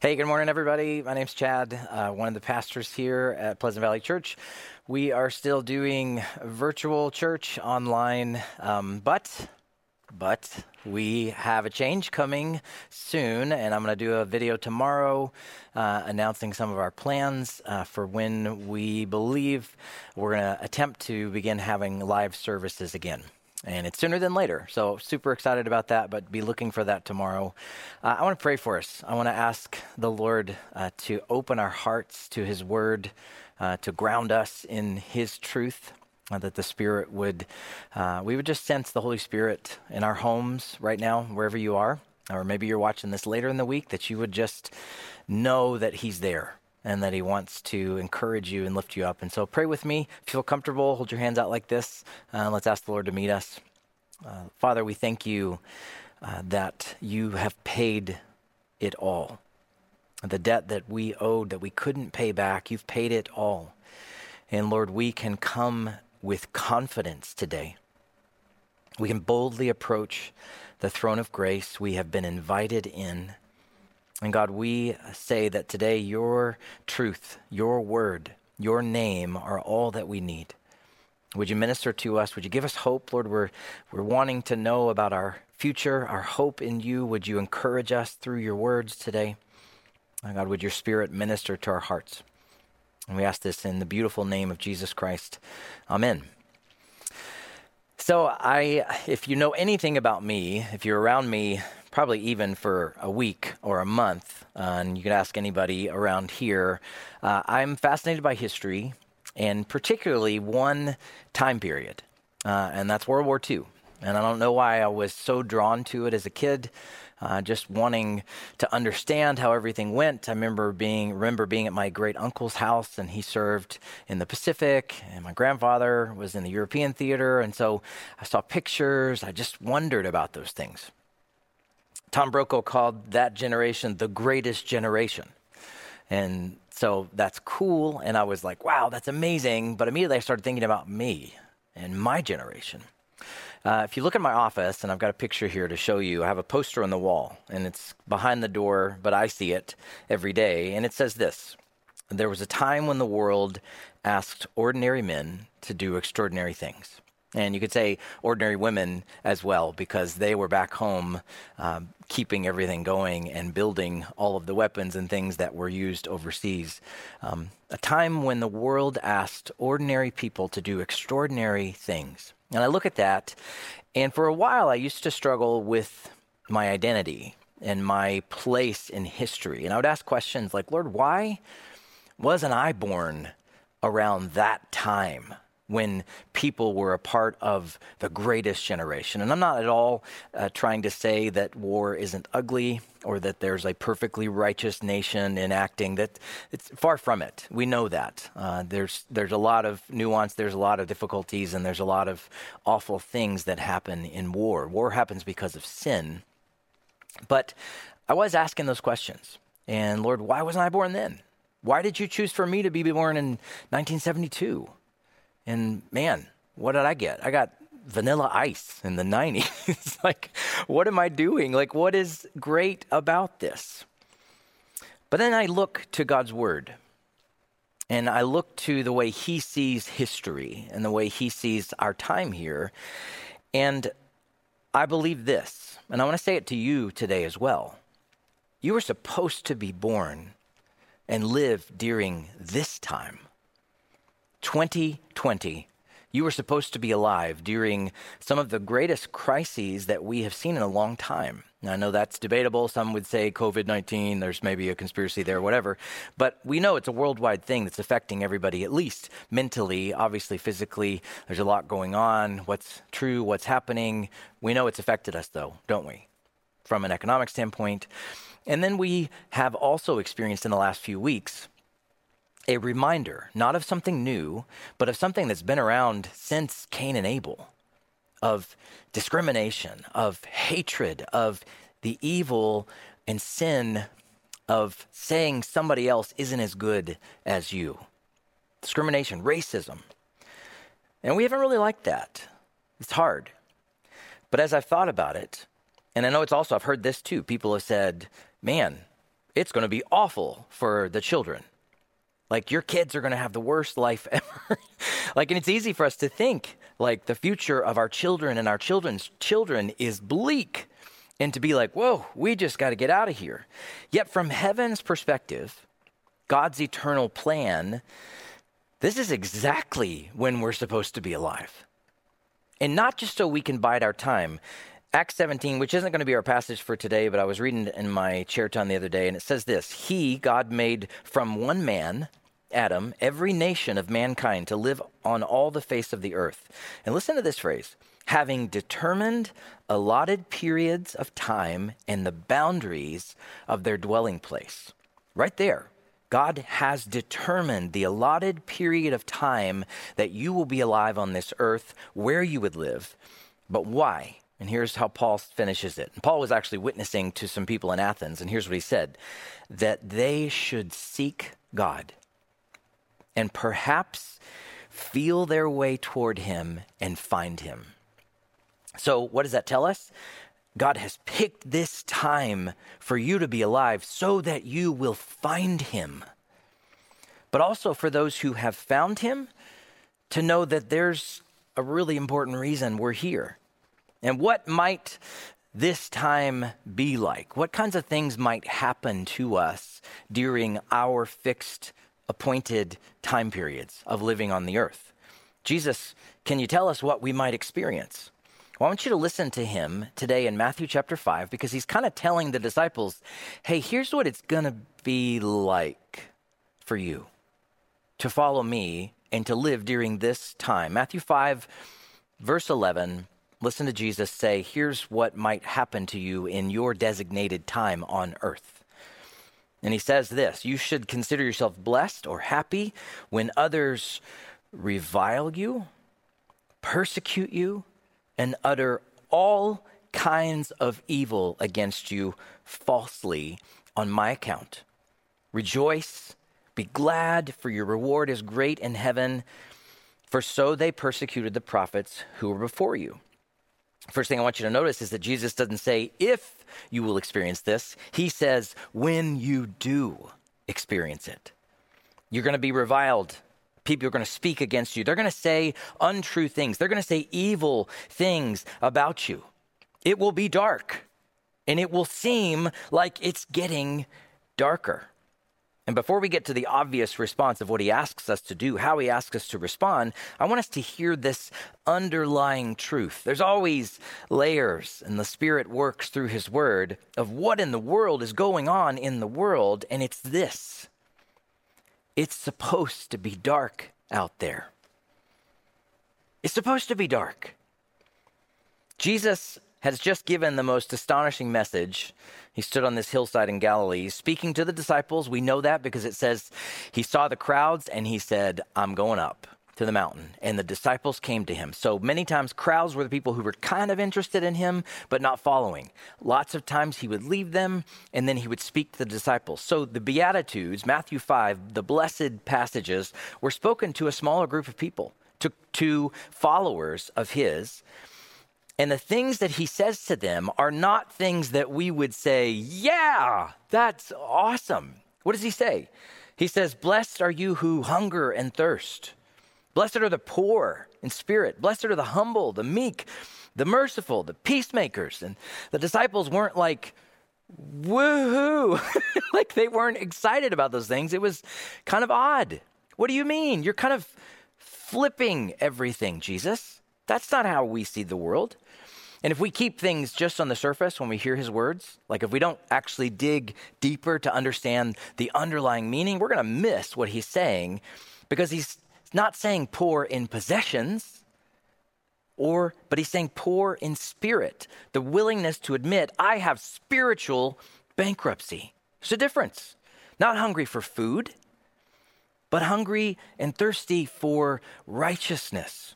Hey, good morning, everybody. My name's Chad, uh, one of the pastors here at Pleasant Valley Church. We are still doing virtual church online, um, but but we have a change coming soon, and I'm going to do a video tomorrow uh, announcing some of our plans uh, for when we believe we're going to attempt to begin having live services again and it's sooner than later. So, super excited about that, but be looking for that tomorrow. Uh, I want to pray for us. I want to ask the Lord uh, to open our hearts to His Word, uh, to ground us in His truth. Uh, that the Spirit would, uh, we would just sense the Holy Spirit in our homes right now, wherever you are, or maybe you're watching this later in the week, that you would just know that He's there and that He wants to encourage you and lift you up. And so pray with me. If you feel comfortable, hold your hands out like this. Uh, let's ask the Lord to meet us. Uh, Father, we thank you uh, that you have paid it all. The debt that we owed, that we couldn't pay back, you've paid it all. And Lord, we can come with confidence today. We can boldly approach the throne of grace. We have been invited in. And God, we say that today your truth, your word, your name are all that we need. Would you minister to us? Would you give us hope, Lord? We're, we're wanting to know about our future, our hope in you. Would you encourage us through your words today? And God, would your spirit minister to our hearts? And we ask this in the beautiful name of Jesus Christ. Amen. So, I, if you know anything about me, if you're around me probably even for a week or a month, uh, and you can ask anybody around here. Uh, I'm fascinated by history, and particularly one time period, uh, and that's World War II. And I don't know why I was so drawn to it as a kid. Uh, just wanting to understand how everything went. I remember being remember being at my great uncle's house, and he served in the Pacific, and my grandfather was in the European theater, and so I saw pictures. I just wondered about those things. Tom Brokaw called that generation the greatest generation. And so that's cool. And I was like, wow, that's amazing. But immediately I started thinking about me and my generation. Uh, if you look at my office, and I've got a picture here to show you, I have a poster on the wall, and it's behind the door, but I see it every day. And it says this There was a time when the world asked ordinary men to do extraordinary things. And you could say ordinary women as well, because they were back home um, keeping everything going and building all of the weapons and things that were used overseas. Um, a time when the world asked ordinary people to do extraordinary things. And I look at that, and for a while I used to struggle with my identity and my place in history. And I would ask questions like, Lord, why wasn't I born around that time? When people were a part of the greatest generation. And I'm not at all uh, trying to say that war isn't ugly or that there's a perfectly righteous nation enacting that. It's far from it. We know that. Uh, there's there's a lot of nuance. There's a lot of difficulties, and there's a lot of awful things that happen in war. War happens because of sin. But I was asking those questions, and Lord, why wasn't I born then? Why did you choose for me to be born in 1972? And man, what did I get? I got vanilla ice in the 90s. like, what am I doing? Like, what is great about this? But then I look to God's word and I look to the way He sees history and the way He sees our time here. And I believe this, and I want to say it to you today as well. You were supposed to be born and live during this time. 2020, you were supposed to be alive during some of the greatest crises that we have seen in a long time. Now, I know that's debatable. Some would say COVID 19, there's maybe a conspiracy there, whatever. But we know it's a worldwide thing that's affecting everybody, at least mentally, obviously, physically. There's a lot going on. What's true, what's happening. We know it's affected us, though, don't we? From an economic standpoint. And then we have also experienced in the last few weeks a reminder, not of something new, but of something that's been around since Cain and Abel, of discrimination, of hatred, of the evil and sin of saying somebody else isn't as good as you. Discrimination, racism. And we haven't really liked that. It's hard. But as I've thought about it, and I know it's also, I've heard this too, people have said, man, it's going to be awful for the children. Like your kids are going to have the worst life ever. like, and it's easy for us to think like the future of our children and our children's children is bleak and to be like, whoa, we just got to get out of here. Yet, from heaven's perspective, God's eternal plan, this is exactly when we're supposed to be alive. And not just so we can bide our time. Acts 17, which isn't going to be our passage for today, but I was reading in my chair the other day, and it says this He, God, made from one man, Adam, every nation of mankind to live on all the face of the earth. And listen to this phrase having determined allotted periods of time and the boundaries of their dwelling place. Right there. God has determined the allotted period of time that you will be alive on this earth, where you would live. But why? And here's how Paul finishes it. And Paul was actually witnessing to some people in Athens, and here's what he said that they should seek God and perhaps feel their way toward him and find him. So, what does that tell us? God has picked this time for you to be alive so that you will find him. But also for those who have found him to know that there's a really important reason we're here. And what might this time be like? What kinds of things might happen to us during our fixed, appointed time periods of living on the earth? Jesus, can you tell us what we might experience? Well, I want you to listen to him today in Matthew chapter 5 because he's kind of telling the disciples, hey, here's what it's going to be like for you to follow me and to live during this time. Matthew 5, verse 11, listen to Jesus say, here's what might happen to you in your designated time on earth. And he says this You should consider yourself blessed or happy when others revile you, persecute you, and utter all kinds of evil against you falsely on my account. Rejoice, be glad, for your reward is great in heaven, for so they persecuted the prophets who were before you. First thing I want you to notice is that Jesus doesn't say if you will experience this, he says when you do experience it. You're going to be reviled people are going to speak against you. They're going to say untrue things. They're going to say evil things about you. It will be dark and it will seem like it's getting darker. And before we get to the obvious response of what he asks us to do, how he asks us to respond, I want us to hear this underlying truth. There's always layers, and the Spirit works through his word of what in the world is going on in the world, and it's this it's supposed to be dark out there. It's supposed to be dark. Jesus has just given the most astonishing message. He stood on this hillside in Galilee speaking to the disciples. We know that because it says he saw the crowds and he said, I'm going up to the mountain, and the disciples came to him. So many times, crowds were the people who were kind of interested in him, but not following. Lots of times, he would leave them, and then he would speak to the disciples. So the Beatitudes, Matthew 5, the blessed passages, were spoken to a smaller group of people, to, to followers of his. And the things that he says to them are not things that we would say, yeah, that's awesome. What does he say? He says, Blessed are you who hunger and thirst Blessed are the poor in spirit. Blessed are the humble, the meek, the merciful, the peacemakers. And the disciples weren't like, woohoo. like they weren't excited about those things. It was kind of odd. What do you mean? You're kind of flipping everything, Jesus. That's not how we see the world. And if we keep things just on the surface when we hear his words, like if we don't actually dig deeper to understand the underlying meaning, we're going to miss what he's saying because he's not saying poor in possessions, or but he's saying poor in spirit, the willingness to admit I have spiritual bankruptcy. There's a difference. Not hungry for food, but hungry and thirsty for righteousness.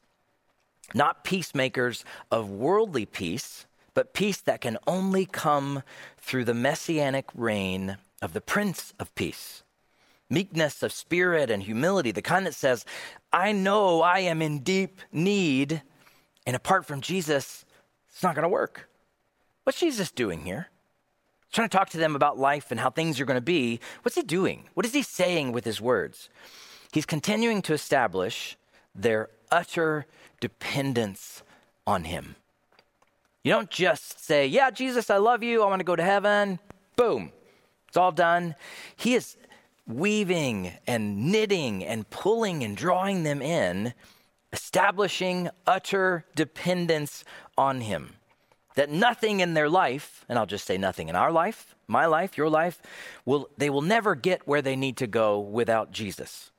Not peacemakers of worldly peace, but peace that can only come through the messianic reign of the Prince of Peace meekness of spirit and humility, the kind that says, I know I am in deep need, and apart from Jesus, it's not going to work. What's Jesus doing here? trying to talk to them about life and how things are going to be. What's he doing? What is he saying with his words? He's continuing to establish their utter dependence on him. You don't just say, Yeah, Jesus, I love you. I want to go to heaven. Boom. It's all done. He is weaving and knitting and pulling and drawing them in, establishing utter dependence on him. That nothing in their life, and I'll just say nothing in our life, my life, your life, will they will never get where they need to go without Jesus.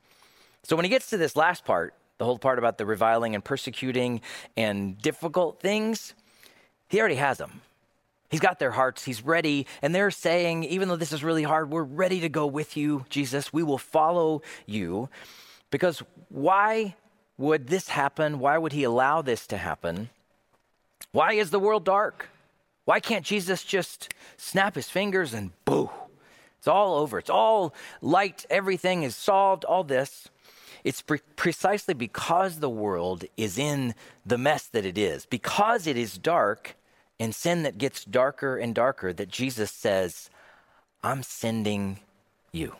So when he gets to this last part, the whole part about the reviling and persecuting and difficult things, he already has them. He's got their hearts. He's ready. And they're saying, even though this is really hard, we're ready to go with you, Jesus. We will follow you. Because why would this happen? Why would he allow this to happen? Why is the world dark? Why can't Jesus just snap his fingers and boo? It's all over. It's all light. Everything is solved. All this. It's pre- precisely because the world is in the mess that it is, because it is dark and sin that gets darker and darker, that Jesus says, I'm sending you.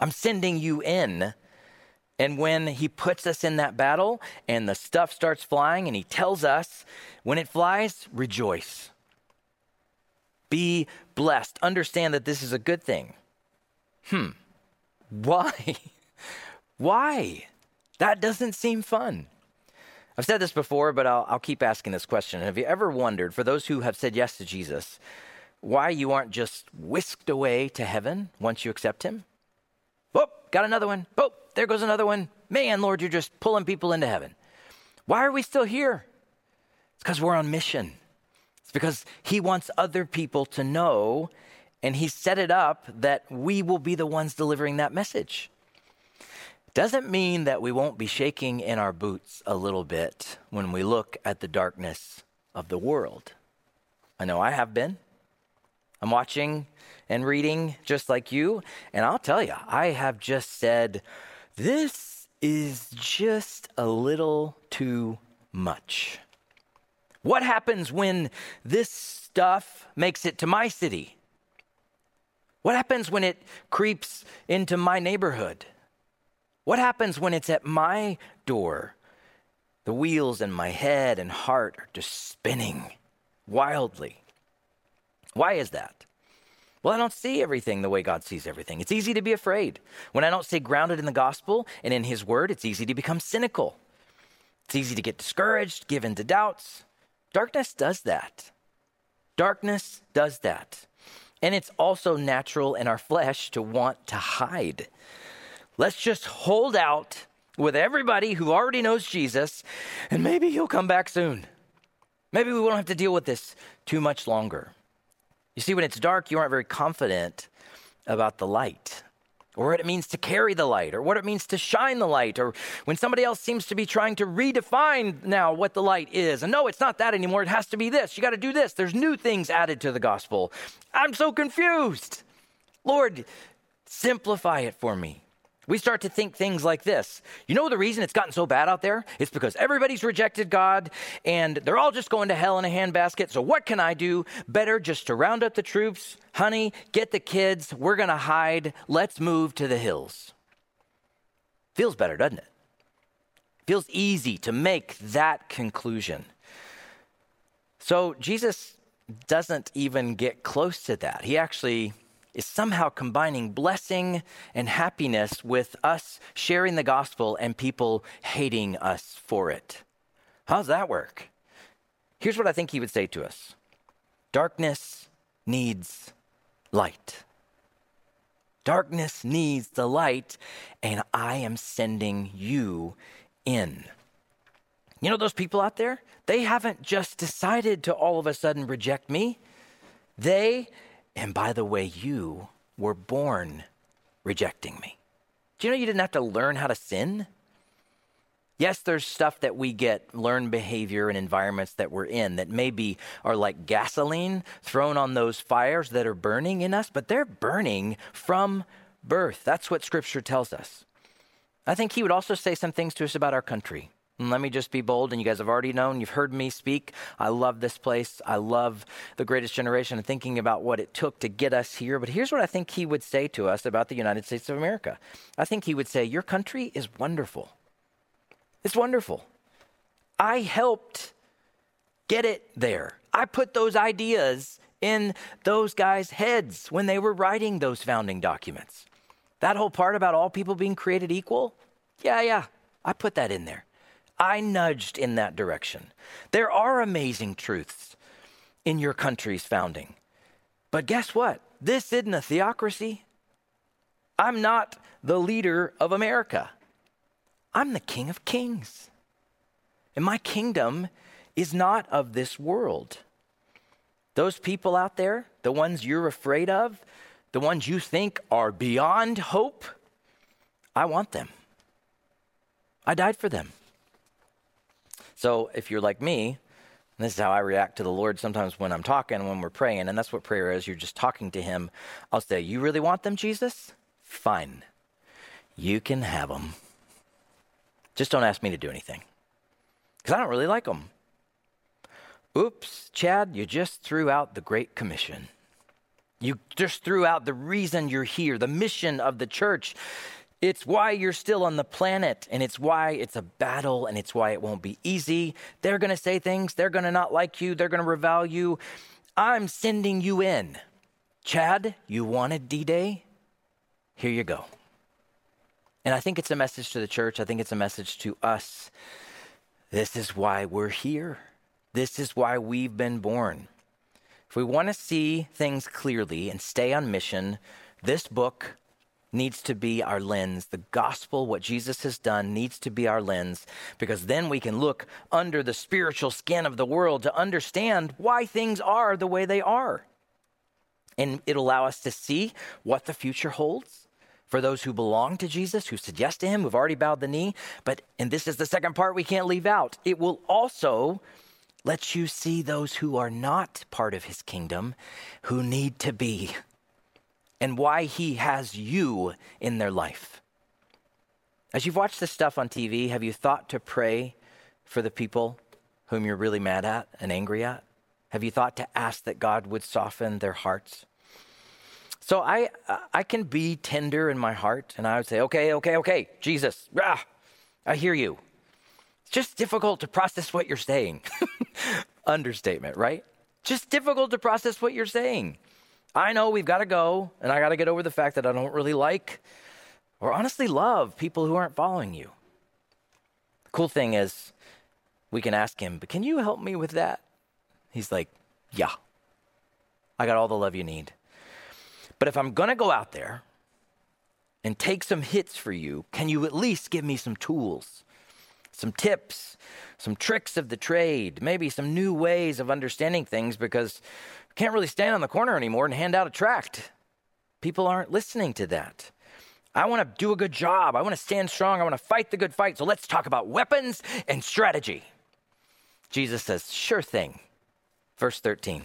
I'm sending you in. And when he puts us in that battle and the stuff starts flying and he tells us, when it flies, rejoice. Be blessed. Understand that this is a good thing. Hmm. Why? Why? That doesn't seem fun. I've said this before, but I'll, I'll keep asking this question. Have you ever wondered, for those who have said yes to Jesus, why you aren't just whisked away to heaven once you accept him? Oh, got another one. Oh, there goes another one. Man, Lord, you're just pulling people into heaven. Why are we still here? It's because we're on mission. It's because he wants other people to know, and he set it up that we will be the ones delivering that message. Doesn't mean that we won't be shaking in our boots a little bit when we look at the darkness of the world. I know I have been. I'm watching and reading just like you, and I'll tell you, I have just said, this is just a little too much. What happens when this stuff makes it to my city? What happens when it creeps into my neighborhood? What happens when it's at my door? The wheels in my head and heart are just spinning wildly. Why is that? Well, I don't see everything the way God sees everything. It's easy to be afraid. When I don't stay grounded in the gospel and in His word, it's easy to become cynical. It's easy to get discouraged, give in to doubts. Darkness does that. Darkness does that. And it's also natural in our flesh to want to hide. Let's just hold out with everybody who already knows Jesus, and maybe he'll come back soon. Maybe we won't have to deal with this too much longer. You see, when it's dark, you aren't very confident about the light, or what it means to carry the light, or what it means to shine the light, or when somebody else seems to be trying to redefine now what the light is. And no, it's not that anymore. It has to be this. You got to do this. There's new things added to the gospel. I'm so confused. Lord, simplify it for me. We start to think things like this. You know the reason it's gotten so bad out there? It's because everybody's rejected God and they're all just going to hell in a handbasket. So what can I do? Better just to round up the troops. Honey, get the kids. We're going to hide. Let's move to the hills. Feels better, doesn't it? Feels easy to make that conclusion. So Jesus doesn't even get close to that. He actually is somehow combining blessing and happiness with us sharing the gospel and people hating us for it. How's that work? Here's what I think he would say to us darkness needs light. Darkness needs the light, and I am sending you in. You know those people out there? They haven't just decided to all of a sudden reject me. They and by the way, you were born rejecting me. Do you know you didn't have to learn how to sin? Yes, there's stuff that we get, learned behavior and environments that we're in that maybe are like gasoline thrown on those fires that are burning in us, but they're burning from birth. That's what scripture tells us. I think he would also say some things to us about our country. And let me just be bold, and you guys have already known, you've heard me speak. I love this place. I love the greatest generation and thinking about what it took to get us here. But here's what I think he would say to us about the United States of America I think he would say, Your country is wonderful. It's wonderful. I helped get it there. I put those ideas in those guys' heads when they were writing those founding documents. That whole part about all people being created equal, yeah, yeah, I put that in there. I nudged in that direction. There are amazing truths in your country's founding. But guess what? This isn't a theocracy. I'm not the leader of America. I'm the King of Kings. And my kingdom is not of this world. Those people out there, the ones you're afraid of, the ones you think are beyond hope, I want them. I died for them. So if you're like me, this is how I react to the Lord sometimes when I'm talking, when we're praying, and that's what prayer is. You're just talking to Him. I'll say, You really want them, Jesus? Fine. You can have them. Just don't ask me to do anything because I don't really like them. Oops, Chad, you just threw out the Great Commission. You just threw out the reason you're here, the mission of the church. It's why you're still on the planet, and it's why it's a battle, and it's why it won't be easy. They're going to say things, they're going to not like you, they're going to revile you. I'm sending you in. Chad, you wanted D Day? Here you go. And I think it's a message to the church, I think it's a message to us. This is why we're here, this is why we've been born. If we want to see things clearly and stay on mission, this book needs to be our lens. The gospel, what Jesus has done, needs to be our lens because then we can look under the spiritual skin of the world to understand why things are the way they are. And it'll allow us to see what the future holds for those who belong to Jesus, who said yes to him, who've already bowed the knee. But, and this is the second part we can't leave out, it will also let you see those who are not part of his kingdom, who need to be and why He has you in their life. As you've watched this stuff on TV, have you thought to pray for the people whom you're really mad at and angry at? Have you thought to ask that God would soften their hearts? So I I can be tender in my heart and I would say, okay, okay, okay, Jesus, ah, I hear you. It's just difficult to process what you're saying. Understatement, right? Just difficult to process what you're saying. I know we've got to go, and I got to get over the fact that I don't really like or honestly love people who aren't following you. The cool thing is, we can ask him, but can you help me with that? He's like, yeah, I got all the love you need. But if I'm going to go out there and take some hits for you, can you at least give me some tools, some tips, some tricks of the trade, maybe some new ways of understanding things? Because can't really stand on the corner anymore and hand out a tract. People aren't listening to that. I want to do a good job. I want to stand strong. I want to fight the good fight. So let's talk about weapons and strategy. Jesus says, Sure thing. Verse 13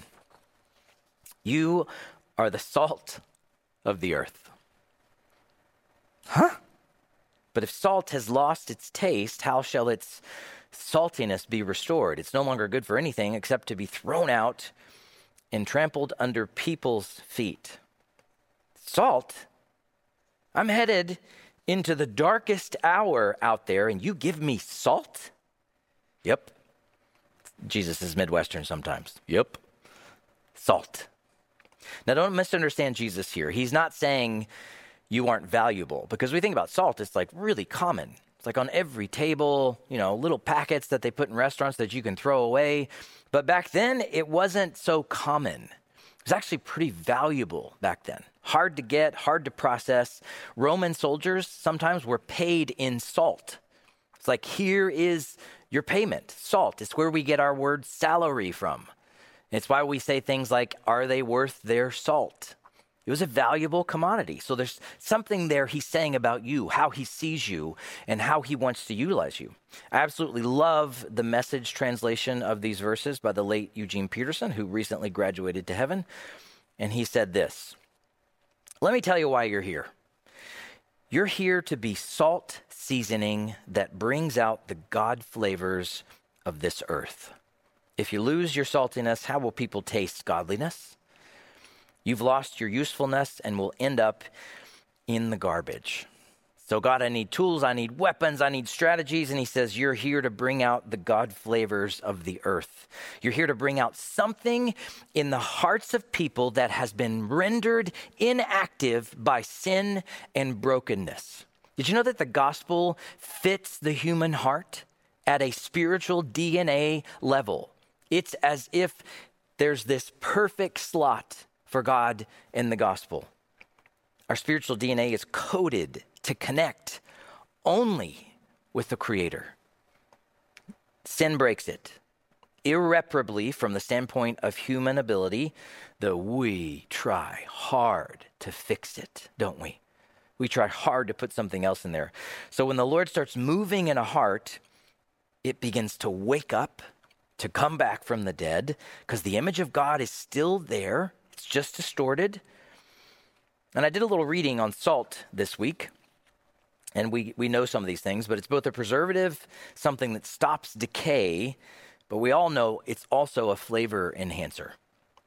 You are the salt of the earth. Huh? But if salt has lost its taste, how shall its saltiness be restored? It's no longer good for anything except to be thrown out and trampled under people's feet. Salt, I'm headed into the darkest hour out there, and you give me salt? Yep. Jesus is Midwestern sometimes. Yep. Salt. Now, don't misunderstand Jesus here. He's not saying you aren't valuable because we think about salt, it's like really common. It's like on every table, you know, little packets that they put in restaurants that you can throw away. But back then, it wasn't so common. It was actually pretty valuable back then. Hard to get, hard to process. Roman soldiers sometimes were paid in salt. It's like, here is your payment salt. It's where we get our word salary from. It's why we say things like, are they worth their salt? It was a valuable commodity. So there's something there he's saying about you, how he sees you, and how he wants to utilize you. I absolutely love the message translation of these verses by the late Eugene Peterson, who recently graduated to heaven. And he said this Let me tell you why you're here. You're here to be salt seasoning that brings out the God flavors of this earth. If you lose your saltiness, how will people taste godliness? You've lost your usefulness and will end up in the garbage. So, God, I need tools, I need weapons, I need strategies. And He says, You're here to bring out the God flavors of the earth. You're here to bring out something in the hearts of people that has been rendered inactive by sin and brokenness. Did you know that the gospel fits the human heart at a spiritual DNA level? It's as if there's this perfect slot for God in the gospel. Our spiritual DNA is coded to connect only with the Creator. Sin breaks it irreparably from the standpoint of human ability, though we try hard to fix it, don't we? We try hard to put something else in there. So when the Lord starts moving in a heart, it begins to wake up, to come back from the dead, because the image of God is still there. It's just distorted. And I did a little reading on salt this week. And we, we know some of these things, but it's both a preservative, something that stops decay, but we all know it's also a flavor enhancer.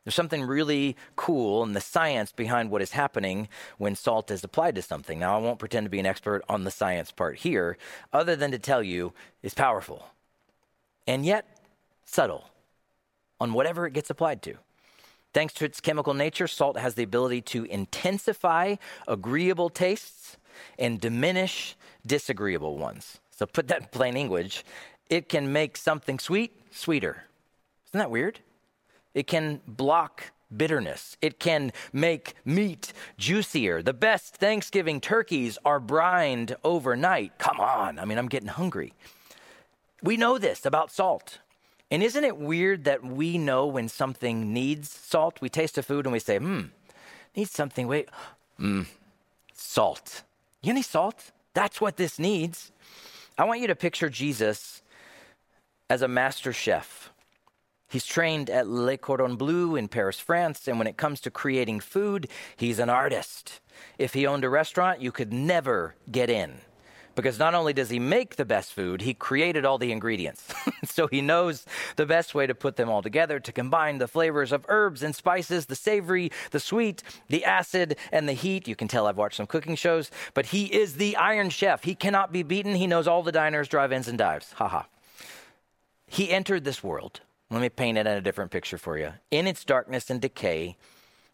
There's something really cool in the science behind what is happening when salt is applied to something. Now, I won't pretend to be an expert on the science part here, other than to tell you it's powerful and yet subtle on whatever it gets applied to. Thanks to its chemical nature, salt has the ability to intensify agreeable tastes and diminish disagreeable ones. So, put that in plain English. It can make something sweet sweeter. Isn't that weird? It can block bitterness. It can make meat juicier. The best Thanksgiving turkeys are brined overnight. Come on. I mean, I'm getting hungry. We know this about salt. And isn't it weird that we know when something needs salt? We taste a food and we say, hmm, needs something. Wait, hmm, salt. You need salt? That's what this needs. I want you to picture Jesus as a master chef. He's trained at Le Cordon Bleu in Paris, France, and when it comes to creating food, he's an artist. If he owned a restaurant, you could never get in because not only does he make the best food, he created all the ingredients. so he knows the best way to put them all together to combine the flavors of herbs and spices, the savory, the sweet, the acid, and the heat. You can tell I've watched some cooking shows, but he is the iron chef. He cannot be beaten. He knows all the diners, drive ins, and dives. Ha ha. He entered this world. Let me paint it in a different picture for you. In its darkness and decay,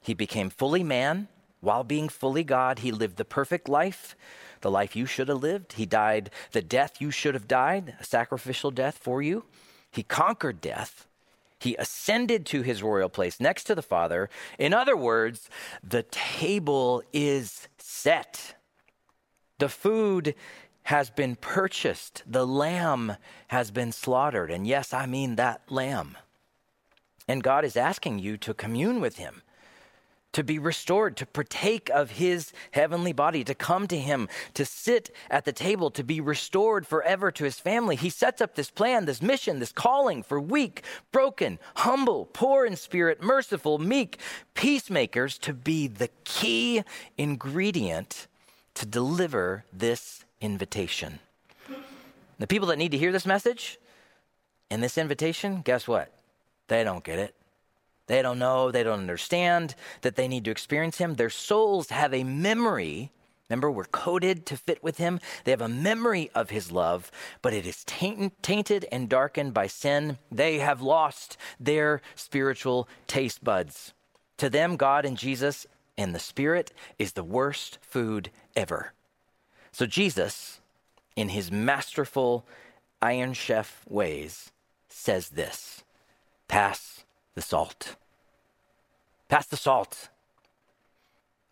he became fully man. While being fully God, he lived the perfect life the life you should have lived. He died the death you should have died, a sacrificial death for you. He conquered death. He ascended to his royal place next to the Father. In other words, the table is set. The food has been purchased. The lamb has been slaughtered. And yes, I mean that lamb. And God is asking you to commune with him to be restored, to partake of his heavenly body, to come to him, to sit at the table, to be restored forever to his family. He sets up this plan, this mission, this calling for weak, broken, humble, poor in spirit, merciful, meek, peacemakers to be the key ingredient to deliver this invitation. The people that need to hear this message and this invitation, guess what? They don't get it. They don't know, they don't understand that they need to experience Him. Their souls have a memory. Remember, we're coded to fit with Him. They have a memory of His love, but it is tainted and darkened by sin. They have lost their spiritual taste buds. To them, God and Jesus and the Spirit is the worst food ever. So, Jesus, in His masterful Iron Chef ways, says this Pass the salt. Pass the salt.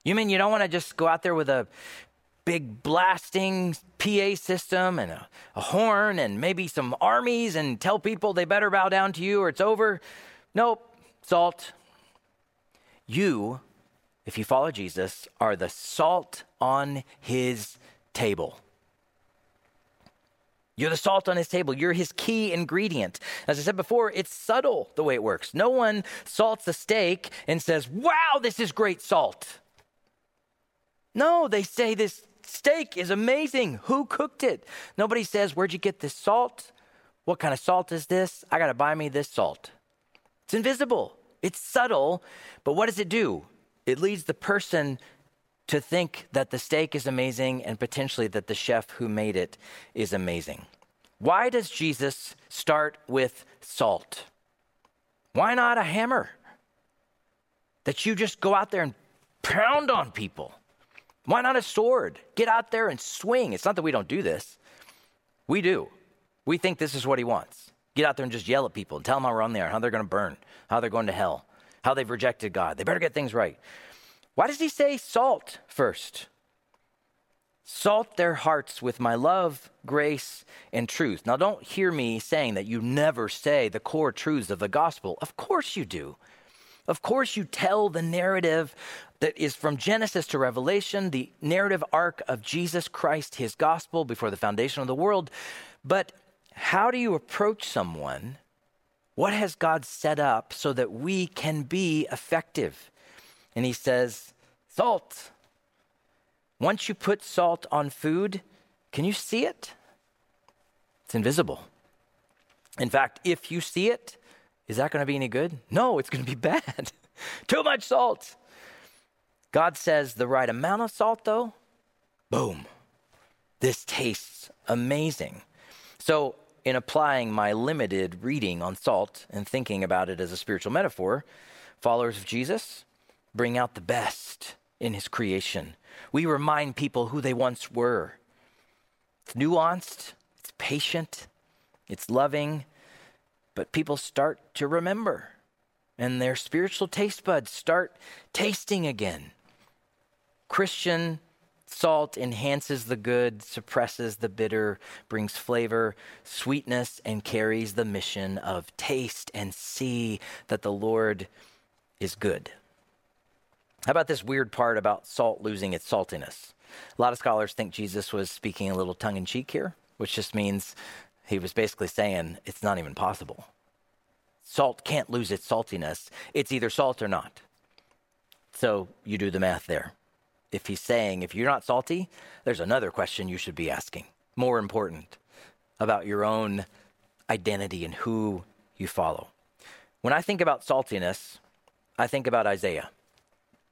You mean you don't want to just go out there with a big blasting PA system and a, a, horn and maybe some armies and tell people they better bow down to you or it's over? Nope, salt. You, if you follow Jesus, are the salt on his table. You're the salt on his table. You're his key ingredient. As I said before, it's subtle the way it works. No one salts a steak and says, Wow, this is great salt. No, they say this steak is amazing. Who cooked it? Nobody says, Where'd you get this salt? What kind of salt is this? I got to buy me this salt. It's invisible, it's subtle, but what does it do? It leads the person to think that the steak is amazing and potentially that the chef who made it is amazing. Why does Jesus start with salt? Why not a hammer? That you just go out there and pound on people. Why not a sword? Get out there and swing. It's not that we don't do this. We do. We think this is what he wants. Get out there and just yell at people and tell them how wrong they are, how they're going to burn, how they're going to hell, how they've rejected God. They better get things right. Why does he say salt first? Salt their hearts with my love, grace, and truth. Now, don't hear me saying that you never say the core truths of the gospel. Of course you do. Of course, you tell the narrative that is from Genesis to Revelation, the narrative arc of Jesus Christ, his gospel before the foundation of the world. But how do you approach someone? What has God set up so that we can be effective? And he says, Salt. Once you put salt on food, can you see it? It's invisible. In fact, if you see it, is that going to be any good? No, it's going to be bad. Too much salt. God says the right amount of salt, though, boom, this tastes amazing. So, in applying my limited reading on salt and thinking about it as a spiritual metaphor, followers of Jesus, bring out the best in his creation. We remind people who they once were. It's nuanced, it's patient, it's loving, but people start to remember and their spiritual taste buds start tasting again. Christian salt enhances the good, suppresses the bitter, brings flavor, sweetness, and carries the mission of taste and see that the Lord is good. How about this weird part about salt losing its saltiness? A lot of scholars think Jesus was speaking a little tongue in cheek here, which just means he was basically saying it's not even possible. Salt can't lose its saltiness. It's either salt or not. So you do the math there. If he's saying, if you're not salty, there's another question you should be asking, more important, about your own identity and who you follow. When I think about saltiness, I think about Isaiah.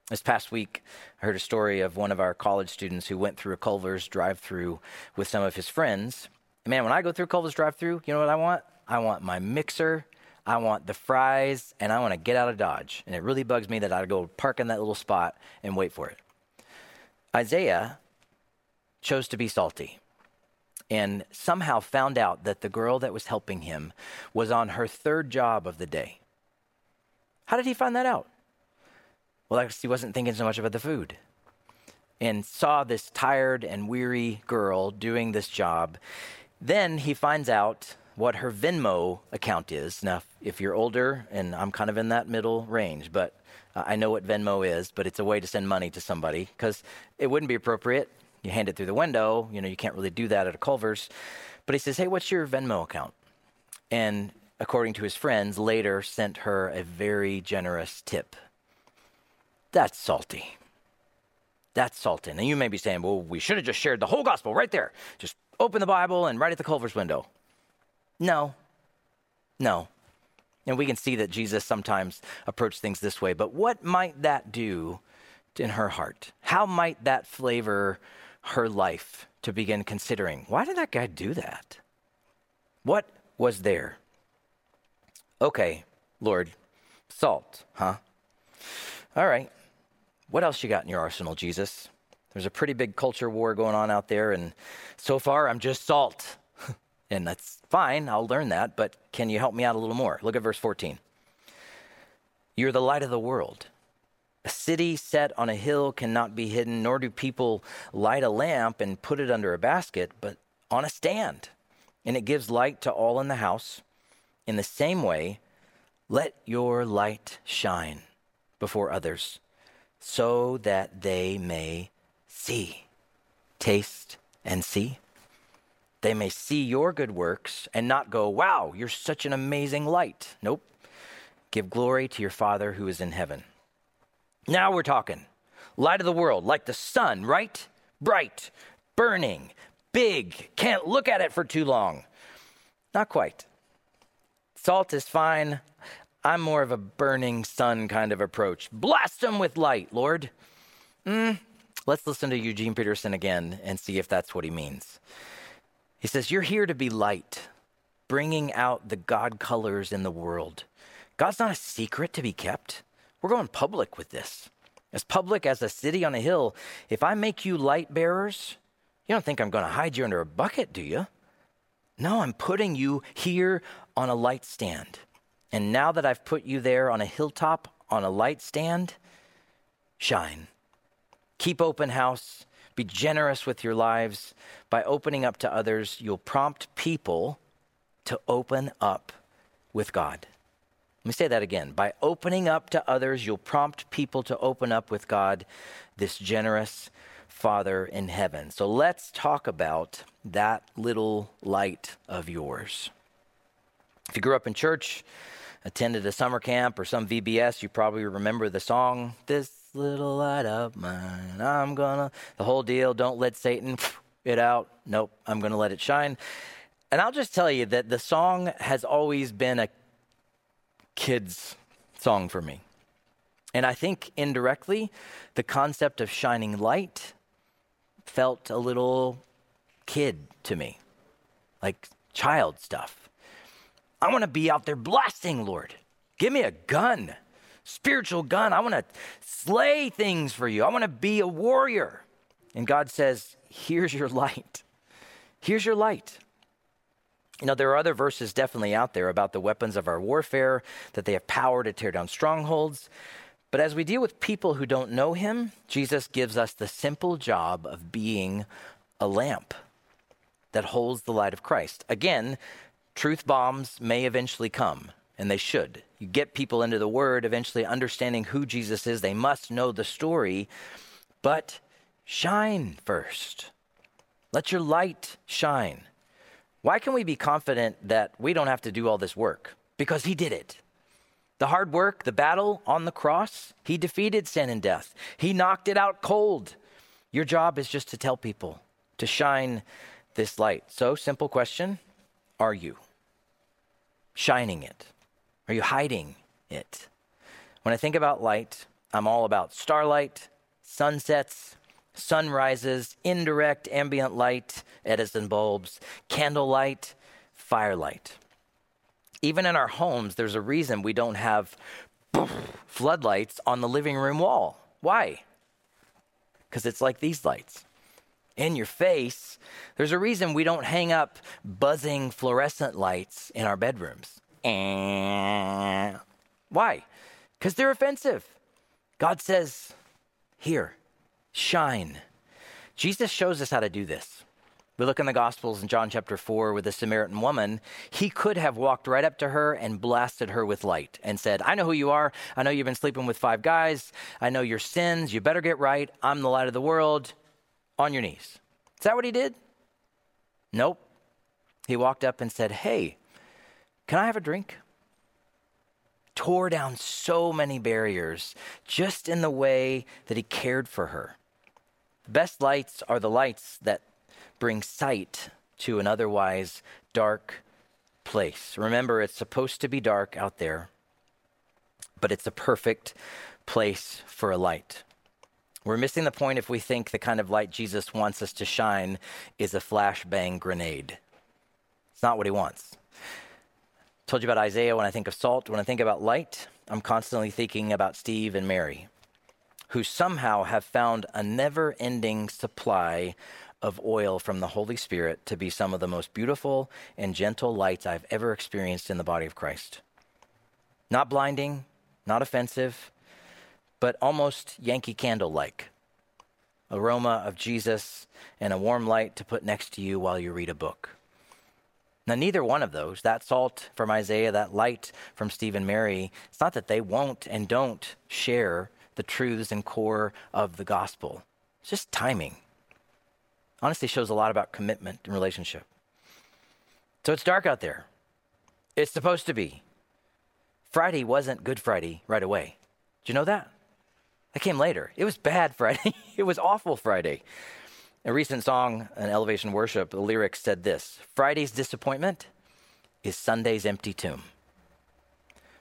This past week, I heard a story of one of our college students who went through a Culver's drive through with some of his friends. Man, when I go through Culver's drive through, you know what I want? I want my mixer, I want the fries, and I want to get out of Dodge. And it really bugs me that I go park in that little spot and wait for it. Isaiah chose to be salty and somehow found out that the girl that was helping him was on her third job of the day. How did he find that out? Well, he wasn't thinking so much about the food and saw this tired and weary girl doing this job. Then he finds out what her Venmo account is. Now, if you're older, and I'm kind of in that middle range, but I know what Venmo is, but it's a way to send money to somebody because it wouldn't be appropriate. You hand it through the window, you know, you can't really do that at a Culver's. But he says, Hey, what's your Venmo account? And according to his friends, later sent her a very generous tip. That's salty. That's salty. And you may be saying, well, we should have just shared the whole gospel right there. Just open the Bible and right at the Culver's window. No. No. And we can see that Jesus sometimes approached things this way. But what might that do in her heart? How might that flavor her life to begin considering? Why did that guy do that? What was there? Okay, Lord, salt, huh? All right. What else you got in your arsenal, Jesus? There's a pretty big culture war going on out there, and so far I'm just salt. and that's fine, I'll learn that, but can you help me out a little more? Look at verse 14. You're the light of the world. A city set on a hill cannot be hidden, nor do people light a lamp and put it under a basket, but on a stand, and it gives light to all in the house. In the same way, let your light shine before others so that they may see, taste, and see. They may see your good works and not go, wow, you're such an amazing light. Nope. Give glory to your Father who is in heaven. Now we're talking. Light of the world, like the sun, right? bright, burning, big, can't look at it for too long. Not quite. Salt is fine. I'm more of a burning sun kind of approach. Blast them with light, Lord. Mm, let's listen to Eugene Peterson again and see if that's what he means. He says, You're here to be light, bringing out the God colors in the world. God's not a secret to be kept. We're going public with this. As public as a city on a hill. If I make you light bearers, you don't think I'm going to hide you under a bucket, do you? No, I'm putting you here on a light stand. And now that I've put you there on a hilltop, on a light stand, shine. Keep open house. Be generous with your lives. By opening up to others, you'll prompt people to open up with God. Let me say that again. By opening up to others, you'll prompt people to open up with God, this generous Father in heaven. So let's talk about that little light of yours. If you grew up in church, attended a summer camp or some VBS, you probably remember the song, This Little Light of Mine, I'm gonna, the whole deal, don't let Satan it out. Nope, I'm gonna let it shine. And I'll just tell you that the song has always been a kids' song for me. And I think indirectly, the concept of shining light felt a little kid to me, like child stuff. I want to be out there blasting, Lord. Give me a gun, spiritual gun. I want to slay things for you. I want to be a warrior. And God says, Here's your light. Here's your light. You know, there are other verses definitely out there about the weapons of our warfare, that they have power to tear down strongholds. But as we deal with people who don't know him, Jesus gives us the simple job of being a lamp that holds the light of Christ. Again, truth bombs may eventually come, and they should. You get people into the word, eventually understanding who Jesus is. They must know the story, but shine first. Let your light shine. Why can we be confident that we don't have to do all this work? Because he did it. The hard work, the battle on the cross, he defeated sin and death. He knocked it out cold. Your job is just to tell people, to shine this light. So, simple question Are you shining it? Are you hiding it? When I think about light, I'm all about starlight, sunsets, sunrises, indirect ambient light, Edison bulbs, candlelight, firelight. Even in our homes, there's a reason we don't have floodlights on the living room wall. Why? Because it's like these lights in your face. There's a reason we don't hang up buzzing fluorescent lights in our bedrooms. Eh. Why? Because they're offensive. God says, Here, shine. Jesus shows us how to do this. We look in the Gospels in John chapter 4 with the Samaritan woman. He could have walked right up to her and blasted her with light and said, I know who you are. I know you've been sleeping with five guys. I know your sins. You better get right. I'm the light of the world. On your knees. Is that what he did? Nope. He walked up and said, Hey, can I have a drink? Tore down so many barriers just in the way that he cared for her. The best lights are the lights that bring sight to an otherwise dark place. Remember, it's supposed to be dark out there, but it's a perfect place for a light. We're missing the point if we think the kind of light Jesus wants us to shine is a flashbang grenade. It's not what he wants. I told you about Isaiah when I think of salt. When I think about light, I'm constantly thinking about Steve and Mary, who somehow have found a never ending supply of oil from the Holy Spirit to be some of the most beautiful and gentle lights I've ever experienced in the body of Christ. Not blinding, not offensive, but almost Yankee Candle like. Aroma of Jesus and a warm light to put next to you while you read a book. Now, neither one of those, that salt from Isaiah, that light from Steve and Mary, it's not that they won't and don't share the truths and core of the gospel. It's just timing honestly shows a lot about commitment and relationship. So it's dark out there. It's supposed to be. Friday wasn't Good Friday right away. Did you know that? That came later. It was bad Friday. it was awful Friday. A recent song, an Elevation Worship, the lyrics said this Friday's disappointment is Sunday's empty tomb.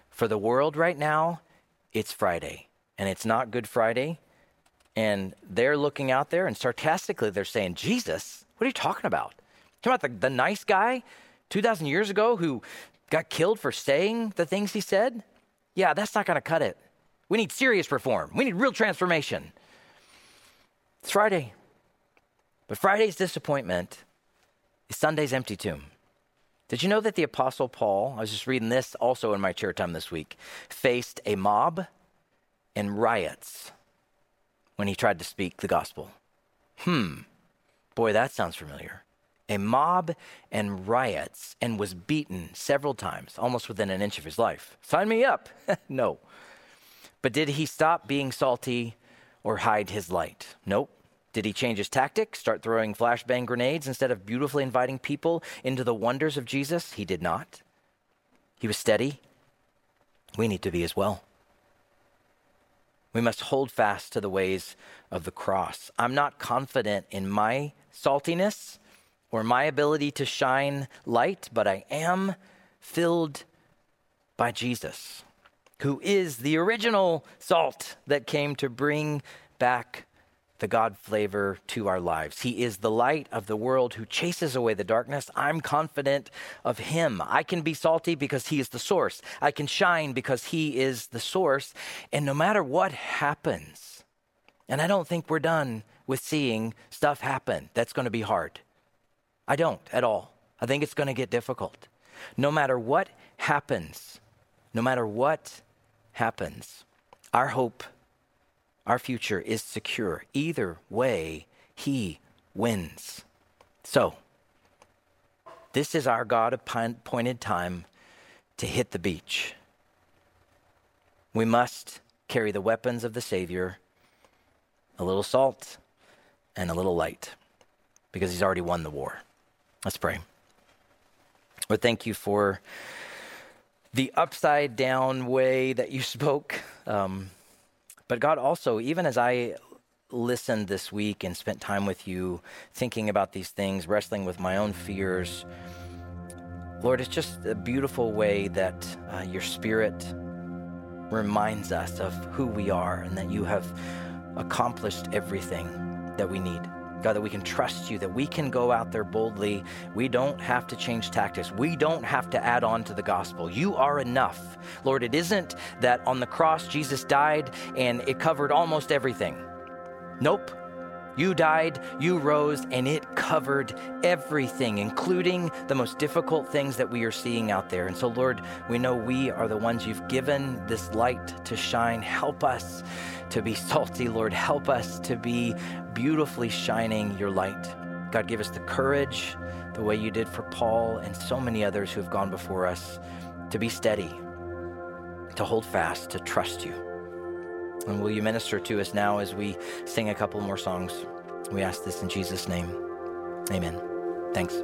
For the world right now, it's Friday, and it's not Good Friday. And they're looking out there and sarcastically they're saying, Jesus, what are you talking about? Talking about the, the nice guy 2,000 years ago who got killed for saying the things he said? Yeah, that's not going to cut it. We need serious reform. We need real transformation. It's Friday. But Friday's disappointment is Sunday's empty tomb. Did you know that the Apostle Paul, I was just reading this also in my chair time this week, faced a mob and riots when he tried to speak the gospel? Hmm, boy, that sounds familiar. A mob and riots and was beaten several times, almost within an inch of his life. Sign me up. no. But did he stop being salty or hide his light? Nope. Did he change his tactic, start throwing flashbang grenades instead of beautifully inviting people into the wonders of Jesus? He did not. He was steady. We need to be as well. We must hold fast to the ways of the cross. I'm not confident in my saltiness or my ability to shine light, but I am filled by Jesus, who is the original salt that came to bring back the God flavor to our lives. He is the light of the world who chases away the darkness. I'm confident of Him. I can be salty because He is the source. I can shine because He is the source. And no matter what happens, and I don't think we're done with seeing stuff happen that's going to be hard. I don't at all. I think it's going to get difficult. No matter what happens, no matter what happens, our hope our future is secure. Either way, He wins. So, this is our God appointed time to hit the beach. We must carry the weapons of the Savior, a little salt and a little light, because He's already won the war. Let's pray. Lord, thank you for the upside down way that you spoke. Um, but God also, even as I listened this week and spent time with you thinking about these things, wrestling with my own fears, Lord, it's just a beautiful way that uh, your spirit reminds us of who we are and that you have accomplished everything that we need. God, that we can trust you, that we can go out there boldly. We don't have to change tactics. We don't have to add on to the gospel. You are enough. Lord, it isn't that on the cross Jesus died and it covered almost everything. Nope. You died, you rose, and it covered everything, including the most difficult things that we are seeing out there. And so, Lord, we know we are the ones you've given this light to shine. Help us to be salty, Lord. Help us to be beautifully shining your light. God, give us the courage, the way you did for Paul and so many others who have gone before us, to be steady, to hold fast, to trust you. And will you minister to us now as we sing a couple more songs? We ask this in Jesus' name. Amen. Thanks.